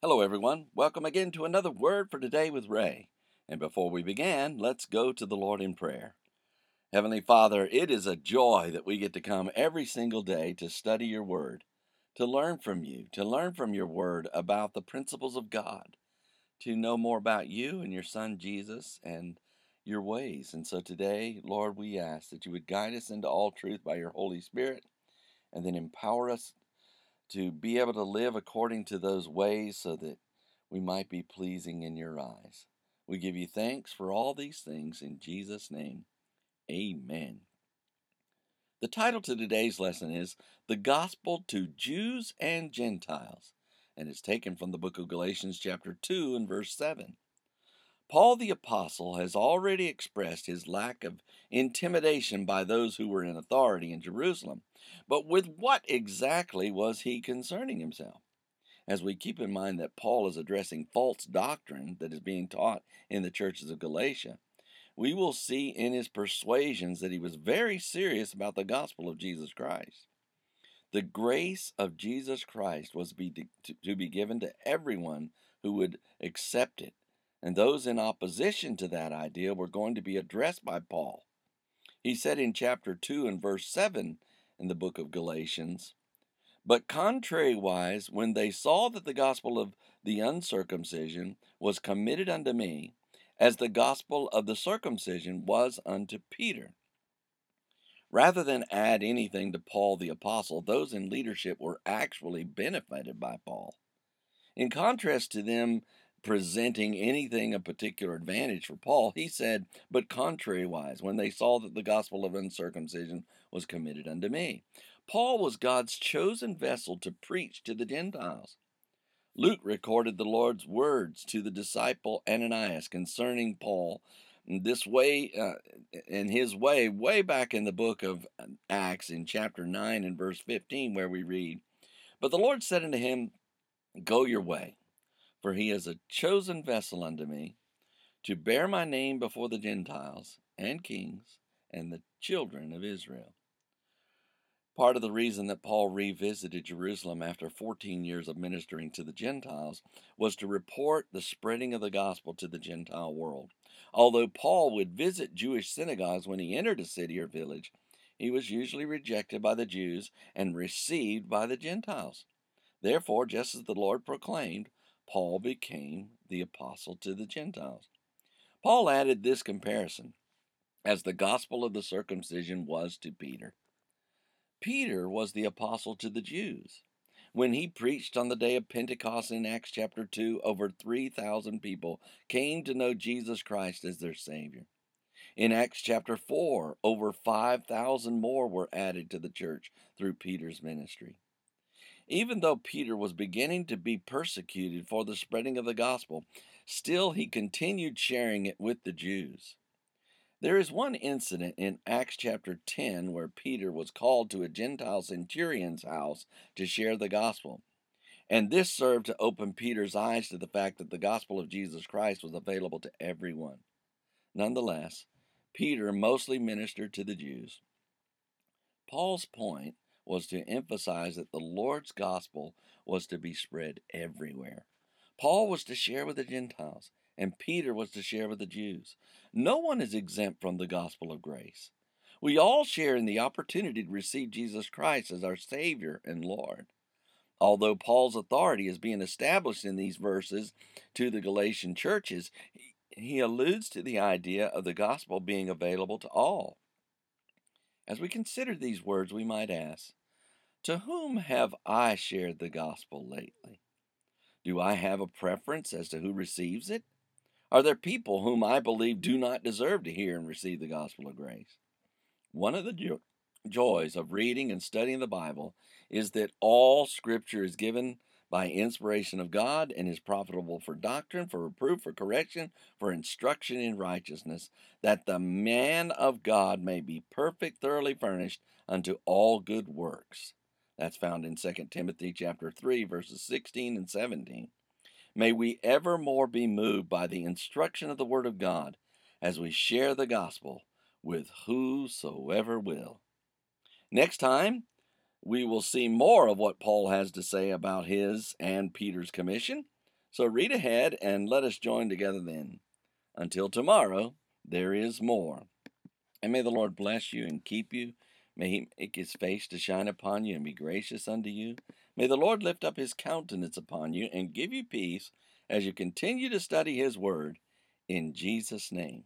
Hello, everyone. Welcome again to another Word for Today with Ray. And before we begin, let's go to the Lord in prayer. Heavenly Father, it is a joy that we get to come every single day to study your Word, to learn from you, to learn from your Word about the principles of God, to know more about you and your Son Jesus and your ways. And so today, Lord, we ask that you would guide us into all truth by your Holy Spirit and then empower us to be able to live according to those ways so that we might be pleasing in your eyes. We give you thanks for all these things in Jesus' name. Amen. The title to today's lesson is The Gospel to Jews and Gentiles, and it's taken from the book of Galatians, chapter 2, and verse 7. Paul the Apostle has already expressed his lack of intimidation by those who were in authority in Jerusalem. But with what exactly was he concerning himself? As we keep in mind that Paul is addressing false doctrine that is being taught in the churches of Galatia, we will see in his persuasions that he was very serious about the gospel of Jesus Christ. The grace of Jesus Christ was be to, to be given to everyone who would accept it and those in opposition to that idea were going to be addressed by Paul. He said in chapter 2 and verse 7 in the book of Galatians, But contrariwise, when they saw that the gospel of the uncircumcision was committed unto me, as the gospel of the circumcision was unto Peter. Rather than add anything to Paul the apostle, those in leadership were actually benefited by Paul. In contrast to them presenting anything of particular advantage for Paul, he said, But contrariwise, when they saw that the gospel of uncircumcision was committed unto me. Paul was God's chosen vessel to preach to the Gentiles. Luke recorded the Lord's words to the disciple Ananias concerning Paul this way uh, in his way way back in the book of acts in chapter 9 and verse 15 where we read but the lord said unto him go your way for he is a chosen vessel unto me to bear my name before the Gentiles and kings and the children of Israel. Part of the reason that Paul revisited Jerusalem after 14 years of ministering to the Gentiles was to report the spreading of the gospel to the Gentile world. Although Paul would visit Jewish synagogues when he entered a city or village, he was usually rejected by the Jews and received by the Gentiles. Therefore, just as the Lord proclaimed, Paul became the apostle to the Gentiles. Paul added this comparison as the gospel of the circumcision was to Peter. Peter was the apostle to the Jews. When he preached on the day of Pentecost in Acts chapter 2, over 3,000 people came to know Jesus Christ as their Savior. In Acts chapter 4, over 5,000 more were added to the church through Peter's ministry. Even though Peter was beginning to be persecuted for the spreading of the gospel, still he continued sharing it with the Jews. There is one incident in Acts chapter 10 where Peter was called to a Gentile centurion's house to share the gospel. And this served to open Peter's eyes to the fact that the gospel of Jesus Christ was available to everyone. Nonetheless, Peter mostly ministered to the Jews. Paul's point was to emphasize that the Lord's gospel was to be spread everywhere. Paul was to share with the Gentiles, and Peter was to share with the Jews. No one is exempt from the gospel of grace. We all share in the opportunity to receive Jesus Christ as our Savior and Lord. Although Paul's authority is being established in these verses to the Galatian churches, he alludes to the idea of the gospel being available to all. As we consider these words, we might ask To whom have I shared the gospel lately? Do I have a preference as to who receives it? Are there people whom I believe do not deserve to hear and receive the gospel of grace? One of the jo- joys of reading and studying the Bible is that all scripture is given by inspiration of God and is profitable for doctrine, for reproof, for correction, for instruction in righteousness, that the man of God may be perfect, thoroughly furnished unto all good works. That's found in 2 Timothy chapter 3 verses 16 and 17. May we evermore be moved by the instruction of the word of God as we share the gospel with whosoever will. Next time, we will see more of what Paul has to say about his and Peter's commission. So read ahead and let us join together then. Until tomorrow, there is more. And may the Lord bless you and keep you. May he make his face to shine upon you and be gracious unto you. May the Lord lift up his countenance upon you and give you peace as you continue to study his word. In Jesus' name.